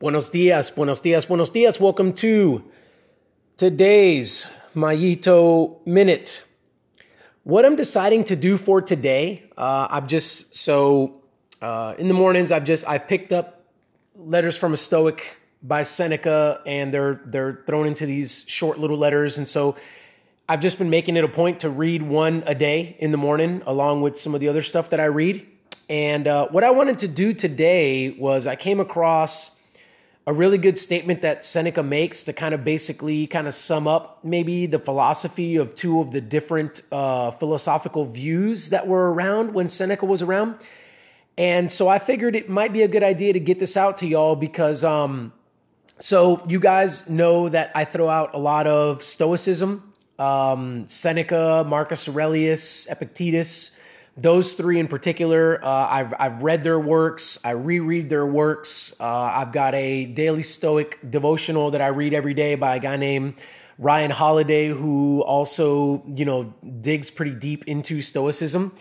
Buenos dias, buenos dias, buenos dias. Welcome to today's Mayito Minute. What I'm deciding to do for today, uh, I've just, so uh, in the mornings, I've just, I've picked up letters from a Stoic by Seneca and they're, they're thrown into these short little letters. And so I've just been making it a point to read one a day in the morning along with some of the other stuff that I read. And uh, what I wanted to do today was I came across a really good statement that Seneca makes to kind of basically kind of sum up maybe the philosophy of two of the different uh, philosophical views that were around when Seneca was around. And so I figured it might be a good idea to get this out to y'all because, um, so you guys know that I throw out a lot of Stoicism, um, Seneca, Marcus Aurelius, Epictetus those three in particular, uh, I've, I've read their works. I reread their works. Uh, I've got a daily Stoic devotional that I read every day by a guy named Ryan Holiday, who also, you know, digs pretty deep into Stoicism.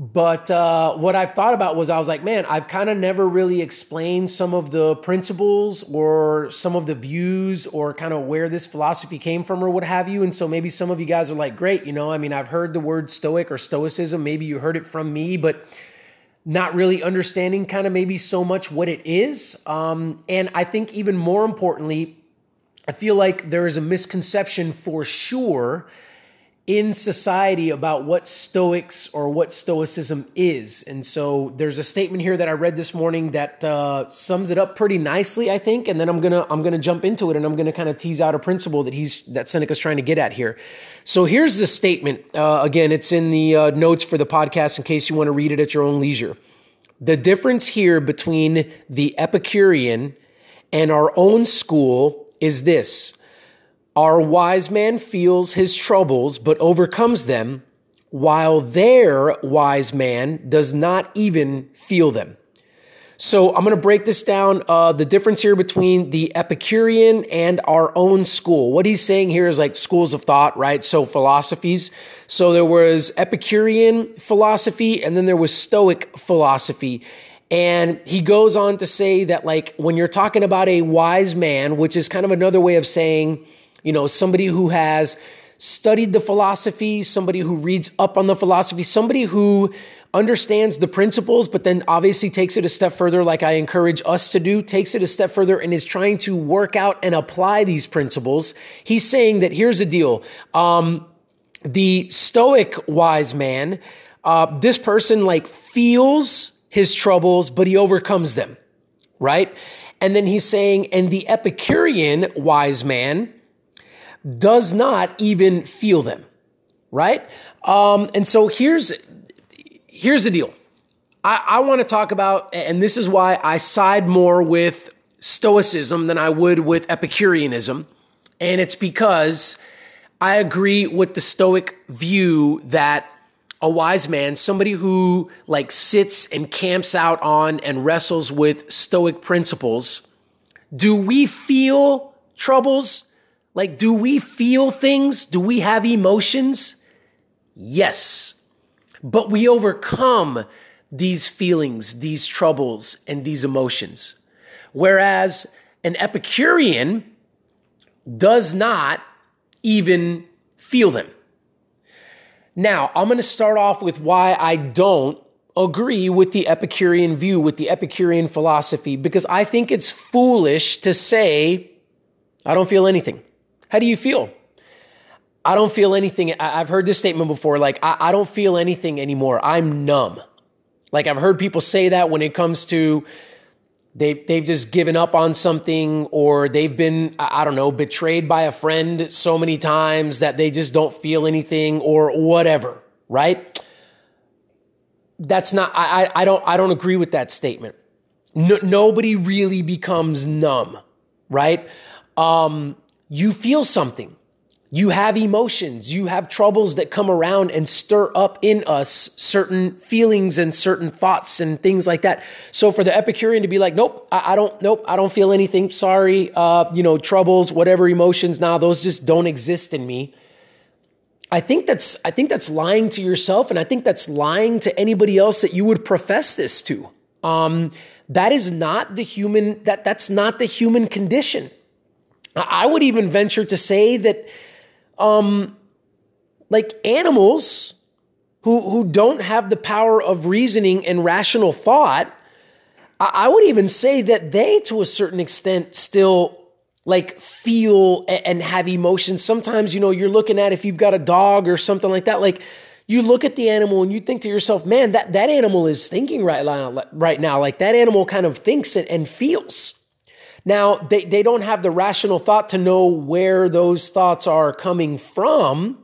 But uh, what I've thought about was I was like, man, I've kind of never really explained some of the principles or some of the views or kind of where this philosophy came from or what have you. And so maybe some of you guys are like, great, you know, I mean, I've heard the word stoic or stoicism. Maybe you heard it from me, but not really understanding kind of maybe so much what it is. Um, and I think even more importantly, I feel like there is a misconception for sure in society about what Stoics or what Stoicism is. And so there's a statement here that I read this morning that uh, sums it up pretty nicely, I think. And then I'm gonna I'm gonna jump into it and I'm gonna kind of tease out a principle that he's that Seneca's trying to get at here. So here's the statement. Uh, again, it's in the uh, notes for the podcast in case you want to read it at your own leisure. The difference here between the Epicurean and our own school is this our wise man feels his troubles but overcomes them, while their wise man does not even feel them. So I'm going to break this down. Uh, the difference here between the Epicurean and our own school. What he's saying here is like schools of thought, right? So philosophies. So there was Epicurean philosophy and then there was Stoic philosophy. And he goes on to say that, like, when you're talking about a wise man, which is kind of another way of saying, you know, somebody who has studied the philosophy, somebody who reads up on the philosophy, somebody who understands the principles, but then obviously takes it a step further, like I encourage us to do, takes it a step further and is trying to work out and apply these principles. He's saying that here's the deal. Um, the stoic wise man, uh, this person like feels his troubles, but he overcomes them, right? And then he's saying, and the Epicurean wise man, does not even feel them, right? Um, and so here's here's the deal. I, I want to talk about, and this is why I side more with Stoicism than I would with Epicureanism, and it's because I agree with the Stoic view that a wise man, somebody who like sits and camps out on and wrestles with Stoic principles, do we feel troubles? Like, do we feel things? Do we have emotions? Yes. But we overcome these feelings, these troubles, and these emotions. Whereas an Epicurean does not even feel them. Now, I'm going to start off with why I don't agree with the Epicurean view, with the Epicurean philosophy, because I think it's foolish to say, I don't feel anything. How do you feel? I don't feel anything. I've heard this statement before. Like, I, don't feel anything anymore. I'm numb. Like, I've heard people say that when it comes to they, they've just given up on something or they've been, I don't know, betrayed by a friend so many times that they just don't feel anything or whatever, right? That's not, I, I don't, I don't agree with that statement. No, nobody really becomes numb, right? Um, you feel something. You have emotions. You have troubles that come around and stir up in us certain feelings and certain thoughts and things like that. So for the Epicurean to be like, nope, I, I don't, nope, I don't feel anything. Sorry. Uh, you know, troubles, whatever emotions. Now nah, those just don't exist in me. I think that's, I think that's lying to yourself. And I think that's lying to anybody else that you would profess this to. Um, that is not the human that that's not the human condition. I would even venture to say that um like animals who who don't have the power of reasoning and rational thought, I would even say that they to a certain extent still like feel and have emotions. Sometimes, you know, you're looking at if you've got a dog or something like that, like you look at the animal and you think to yourself, man, that, that animal is thinking right now, right now. Like that animal kind of thinks and feels. Now, they, they don't have the rational thought to know where those thoughts are coming from.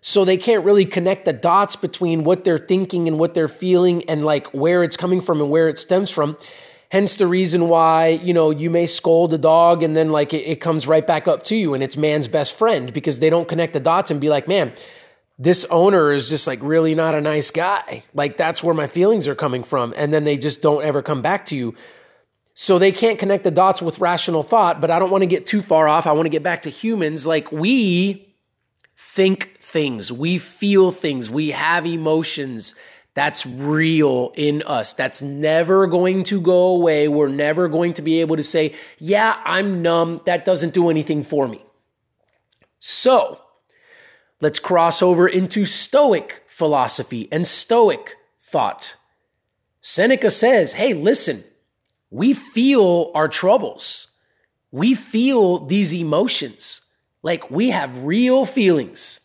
So they can't really connect the dots between what they're thinking and what they're feeling and like where it's coming from and where it stems from. Hence the reason why, you know, you may scold a dog and then like it, it comes right back up to you and it's man's best friend because they don't connect the dots and be like, man, this owner is just like really not a nice guy. Like that's where my feelings are coming from. And then they just don't ever come back to you. So they can't connect the dots with rational thought, but I don't want to get too far off. I want to get back to humans. Like we think things, we feel things, we have emotions. That's real in us. That's never going to go away. We're never going to be able to say, yeah, I'm numb. That doesn't do anything for me. So, Let's cross over into Stoic philosophy and Stoic thought. Seneca says, hey, listen, we feel our troubles. We feel these emotions. Like we have real feelings,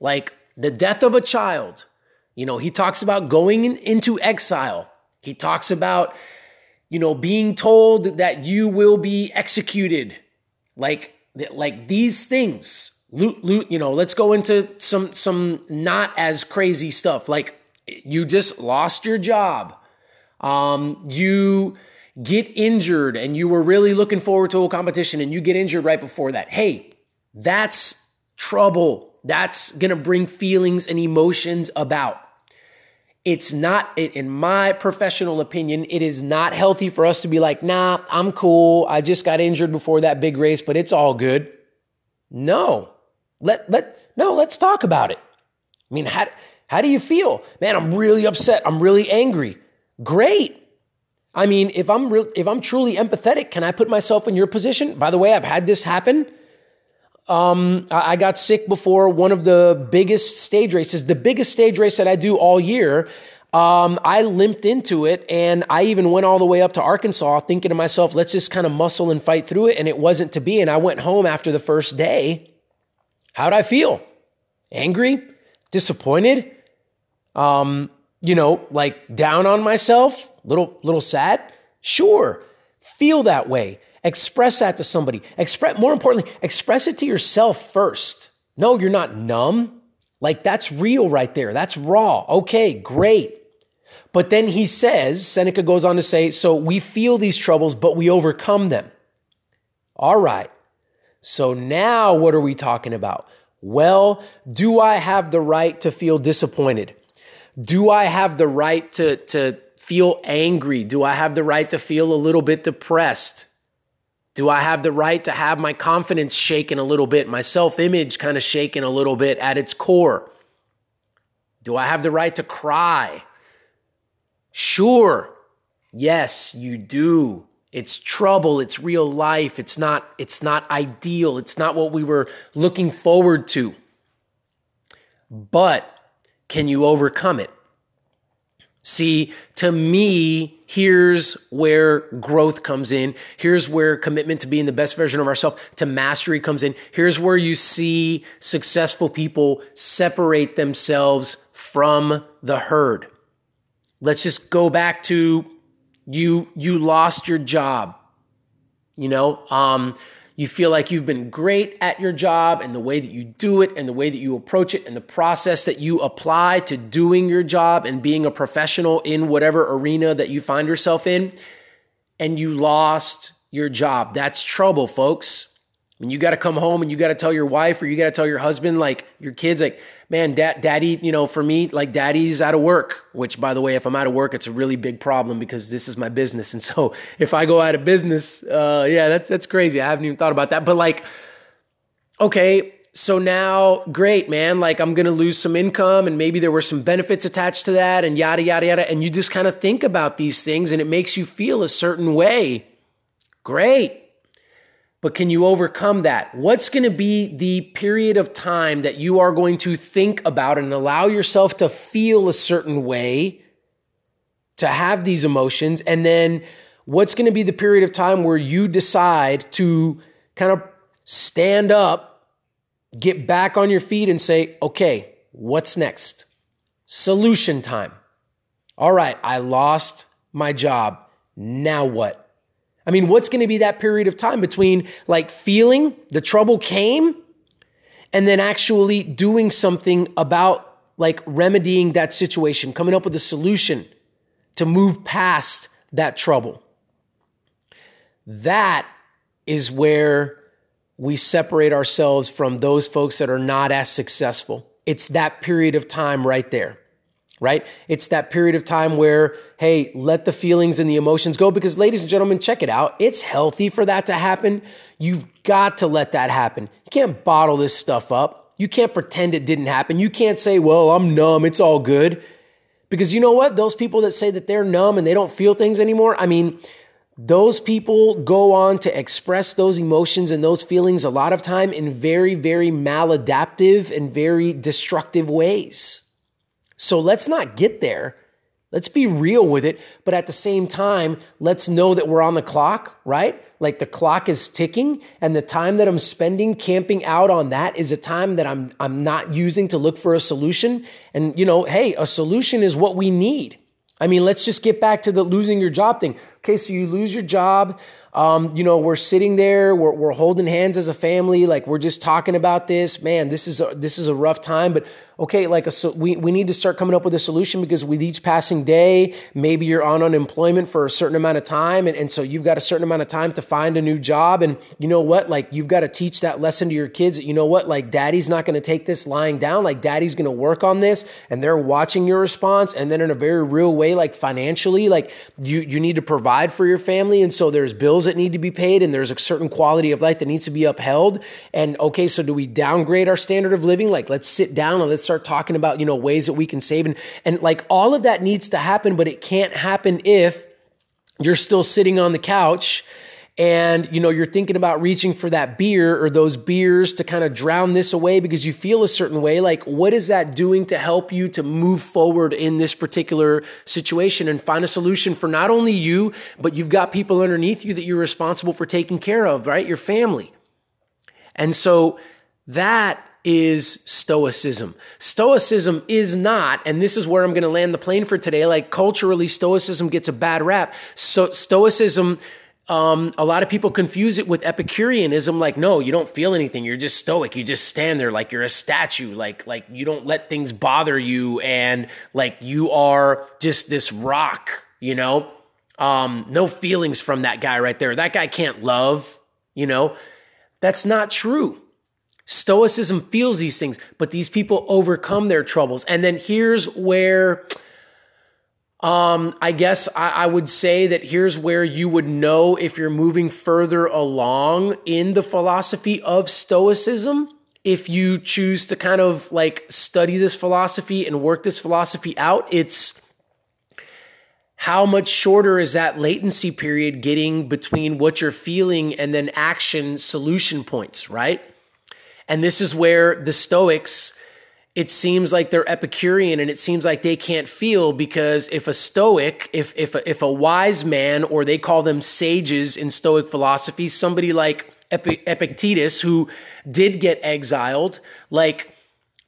like the death of a child. You know, he talks about going in, into exile. He talks about, you know, being told that you will be executed. Like, like these things loot, loot, you know, let's go into some, some not as crazy stuff. Like you just lost your job. Um, you get injured and you were really looking forward to a competition and you get injured right before that. Hey, that's trouble. That's going to bring feelings and emotions about. It's not, in my professional opinion, it is not healthy for us to be like, nah, I'm cool. I just got injured before that big race, but it's all good. No, let, let, no, let's talk about it. I mean, how, how do you feel? Man, I'm really upset. I'm really angry. Great. I mean, if I'm real, if I'm truly empathetic, can I put myself in your position? By the way, I've had this happen. Um, I, I got sick before one of the biggest stage races, the biggest stage race that I do all year. Um, I limped into it and I even went all the way up to Arkansas thinking to myself, let's just kind of muscle and fight through it. And it wasn't to be. And I went home after the first day How'd I feel? Angry? Disappointed? Um, you know, like down on myself? Little, little sad? Sure. Feel that way. Express that to somebody. Express, more importantly, express it to yourself first. No, you're not numb. Like that's real right there. That's raw. Okay, great. But then he says, Seneca goes on to say, so we feel these troubles, but we overcome them. All right. So now what are we talking about? Well, do I have the right to feel disappointed? Do I have the right to, to feel angry? Do I have the right to feel a little bit depressed? Do I have the right to have my confidence shaken a little bit, my self image kind of shaken a little bit at its core? Do I have the right to cry? Sure. Yes, you do. It's trouble. It's real life. It's not, it's not ideal. It's not what we were looking forward to. But can you overcome it? See, to me, here's where growth comes in. Here's where commitment to being the best version of ourselves, to mastery comes in. Here's where you see successful people separate themselves from the herd. Let's just go back to you you lost your job you know um, you feel like you've been great at your job and the way that you do it and the way that you approach it and the process that you apply to doing your job and being a professional in whatever arena that you find yourself in and you lost your job. That's trouble folks when you got to come home and you got to tell your wife or you got to tell your husband, like your kids, like, man, dad, daddy, you know, for me, like daddy's out of work, which by the way, if I'm out of work, it's a really big problem because this is my business. And so if I go out of business, uh, yeah, that's, that's crazy. I haven't even thought about that. But like, okay, so now great, man. Like I'm going to lose some income and maybe there were some benefits attached to that and yada, yada, yada. And you just kind of think about these things and it makes you feel a certain way. Great. But can you overcome that? What's going to be the period of time that you are going to think about and allow yourself to feel a certain way, to have these emotions? And then what's going to be the period of time where you decide to kind of stand up, get back on your feet, and say, okay, what's next? Solution time. All right, I lost my job. Now what? I mean, what's going to be that period of time between like feeling the trouble came and then actually doing something about like remedying that situation, coming up with a solution to move past that trouble? That is where we separate ourselves from those folks that are not as successful. It's that period of time right there right? It's that period of time where, hey, let the feelings and the emotions go because, ladies and gentlemen, check it out. It's healthy for that to happen. You've got to let that happen. You can't bottle this stuff up. You can't pretend it didn't happen. You can't say, well, I'm numb. It's all good. Because you know what? Those people that say that they're numb and they don't feel things anymore, I mean, those people go on to express those emotions and those feelings a lot of time in very, very maladaptive and very destructive ways. So let's not get there. Let's be real with it. But at the same time, let's know that we're on the clock, right? Like the clock is ticking and the time that I'm spending camping out on that is a time that I'm, I'm not using to look for a solution. And, you know, hey, a solution is what we need. I mean, let's just get back to the losing your job thing. Okay, so you lose your job. Um, you know, we're sitting there, we're, we're holding hands as a family, like we're just talking about this. Man, this is a, this is a rough time, but okay, like a, so we, we need to start coming up with a solution because with each passing day, maybe you're on unemployment for a certain amount of time. And, and so you've got a certain amount of time to find a new job. And you know what? Like you've got to teach that lesson to your kids that, you know what? Like daddy's not going to take this lying down. Like daddy's going to work on this and they're watching your response. And then in a very real way, like financially, like you, you need to provide for your family. And so there's bills that need to be paid and there's a certain quality of life that needs to be upheld. And okay, so do we downgrade our standard of living? Like let's sit down and let's start talking about, you know, ways that we can save and, and like all of that needs to happen, but it can't happen if you're still sitting on the couch and you know you're thinking about reaching for that beer or those beers to kind of drown this away because you feel a certain way like what is that doing to help you to move forward in this particular situation and find a solution for not only you but you've got people underneath you that you're responsible for taking care of right your family and so that is Stoicism. Stoicism is not, and this is where I'm going to land the plane for today. Like culturally, Stoicism gets a bad rap. So Stoicism, um, a lot of people confuse it with Epicureanism. Like, no, you don't feel anything. You're just stoic. You just stand there like you're a statue. Like, like you don't let things bother you, and like you are just this rock. You know, um, no feelings from that guy right there. That guy can't love. You know, that's not true. Stoicism feels these things, but these people overcome their troubles. And then here's where, um, I guess I, I would say that here's where you would know if you're moving further along in the philosophy of Stoicism. If you choose to kind of like study this philosophy and work this philosophy out, it's how much shorter is that latency period getting between what you're feeling and then action solution points, right? And this is where the Stoics, it seems like they're Epicurean and it seems like they can't feel because if a Stoic, if, if, a, if a wise man, or they call them sages in Stoic philosophy, somebody like Epictetus, who did get exiled, like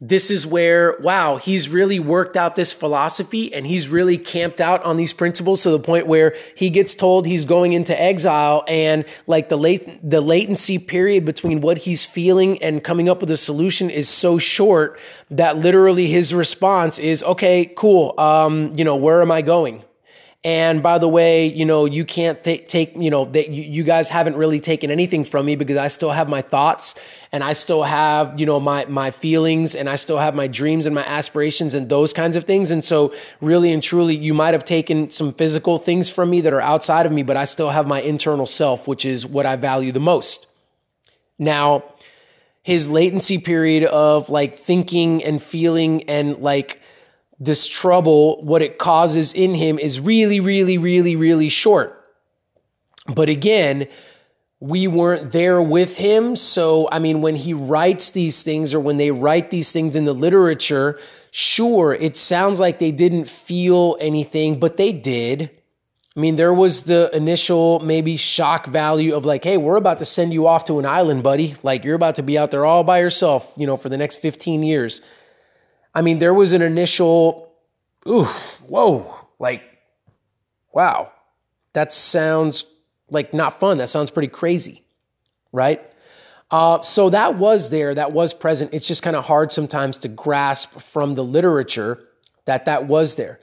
this is where, wow, he's really worked out this philosophy and he's really camped out on these principles to the point where he gets told he's going into exile and like the late, the latency period between what he's feeling and coming up with a solution is so short that literally his response is, okay, cool. Um, you know, where am I going? And by the way, you know, you can't th- take, you know, that you, you, guys haven't really taken anything from me because I still have my thoughts and I still have, you know, my, my feelings and I still have my dreams and my aspirations and those kinds of things. And so really and truly, you might have taken some physical things from me that are outside of me, but I still have my internal self, which is what I value the most. Now, his latency period of like thinking and feeling and like this trouble, what it causes in him is really, really, really, really short. But again, we weren't there with him. So, I mean, when he writes these things or when they write these things in the literature, sure, it sounds like they didn't feel anything, but they did. I mean, there was the initial maybe shock value of like, hey, we're about to send you off to an island, buddy. Like, you're about to be out there all by yourself, you know, for the next 15 years. I mean, there was an initial, ooh, whoa, like, wow, that sounds like not fun. That sounds pretty crazy, right? Uh, so that was there, that was present. It's just kind of hard sometimes to grasp from the literature that that was there.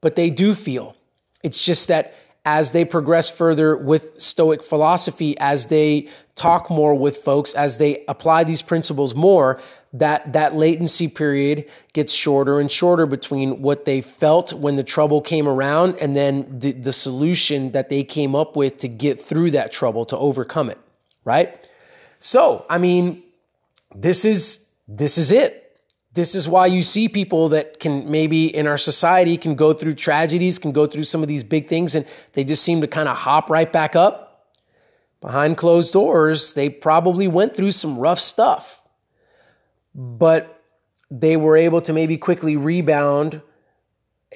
But they do feel it's just that as they progress further with Stoic philosophy, as they talk more with folks, as they apply these principles more, that that latency period gets shorter and shorter between what they felt when the trouble came around and then the, the solution that they came up with to get through that trouble to overcome it right? So i mean this is this is it this is why you see people that can maybe in our society can go through tragedies, can go through some of these big things, and they just seem to kind of hop right back up. Behind closed doors, they probably went through some rough stuff, but they were able to maybe quickly rebound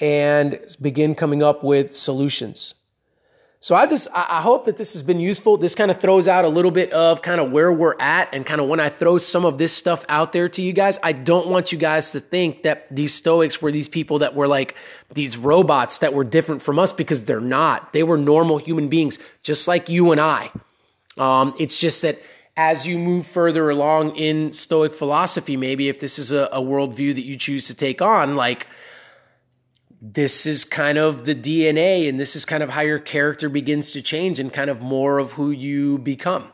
and begin coming up with solutions. So I just I hope that this has been useful. This kind of throws out a little bit of kind of where we're at and kind of when I throw some of this stuff out there to you guys, I don't want you guys to think that these stoics were these people that were like these robots that were different from us because they're not. They were normal human beings just like you and I. Um, it's just that as you move further along in stoic philosophy, maybe if this is a, a worldview that you choose to take on, like this is kind of the DNA and this is kind of how your character begins to change and kind of more of who you become.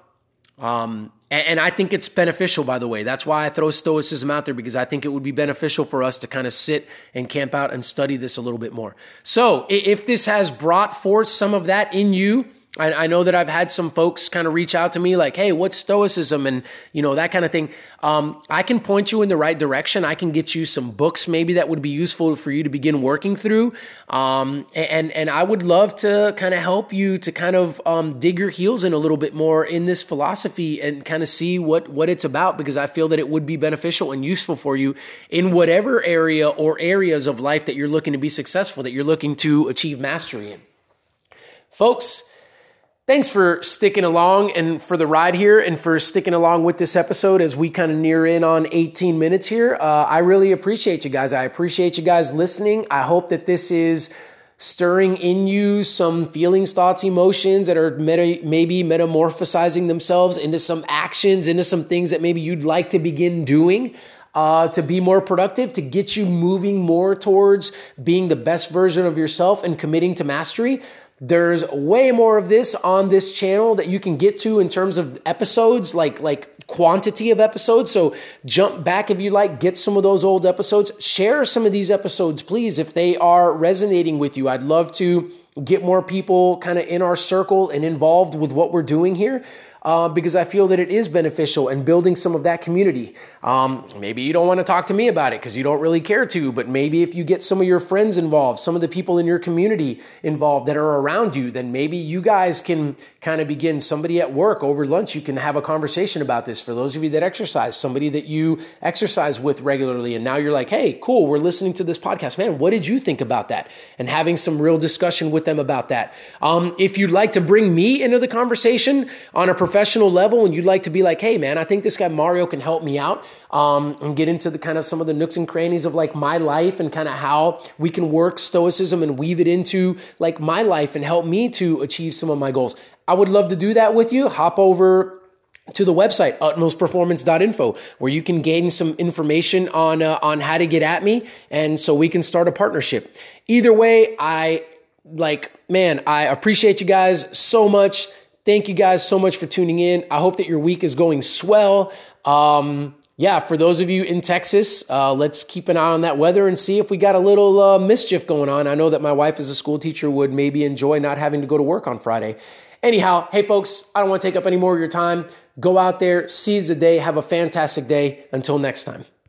Um, and, and, I think it's beneficial, by the way. That's why I throw Stoicism out there because I think it would be beneficial for us to kind of sit and camp out and study this a little bit more. So if this has brought forth some of that in you, I, I, know that I've had some folks kind of reach out to me like, "Hey, what's Stoicism?" and you know that kind of thing. Um, I can point you in the right direction. I can get you some books maybe that would be useful for you to begin working through. Um, and and I would love to kind of help you to kind of um, dig your heels in a little bit more in this philosophy and kind of see what what it's about because I feel that it would be beneficial and useful for you in whatever area or areas of life that you're looking to be successful, that you're looking to achieve mastery in, folks. Thanks for sticking along and for the ride here and for sticking along with this episode as we kind of near in on 18 minutes here. Uh, I really appreciate you guys. I appreciate you guys listening. I hope that this is stirring in you some feelings, thoughts, emotions that are meta, maybe metamorphosizing themselves into some actions, into some things that maybe you'd like to begin doing. Uh, to be more productive, to get you moving more towards being the best version of yourself and committing to mastery. There's way more of this on this channel that you can get to in terms of episodes, like like quantity of episodes. So jump back if you like, get some of those old episodes. Share some of these episodes, please, if they are resonating with you. I'd love to get more people kind of in our circle and involved with what we're doing here uh, because I feel that it is beneficial and building some of that community. Um, maybe you don't want to talk to me about it because you don't really care to, but maybe if you get some of your friends involved, some of the people in your community involved that are around you, then maybe you guys can kind of begin somebody at work over lunch. You can have a conversation about this. For those of you that exercise, somebody that you exercise with regularly, and now you're like, hey, cool, we're listening to this podcast. Man, what did you think about that? And having some real discussion with them about that. Um, if you'd like to bring me into the conversation on a professional level and you'd like to be like, hey, man, I think this guy Mario can help me out um, and get into the kind of some of the nooks and crannies of like my life and kind of how we can work stoicism and weave it into like my life and help me to achieve some of my goals. I would love to do that with you. Hop over to the website utmostperformance.info where you can gain some information on uh, on how to get at me and so we can start a partnership. Either way, I like man, I appreciate you guys so much. Thank you guys so much for tuning in. I hope that your week is going swell. Um, yeah, for those of you in Texas, uh, let's keep an eye on that weather and see if we got a little uh, mischief going on. I know that my wife, as a school teacher, would maybe enjoy not having to go to work on Friday. Anyhow, hey folks, I don't want to take up any more of your time. Go out there, seize the day, have a fantastic day. Until next time.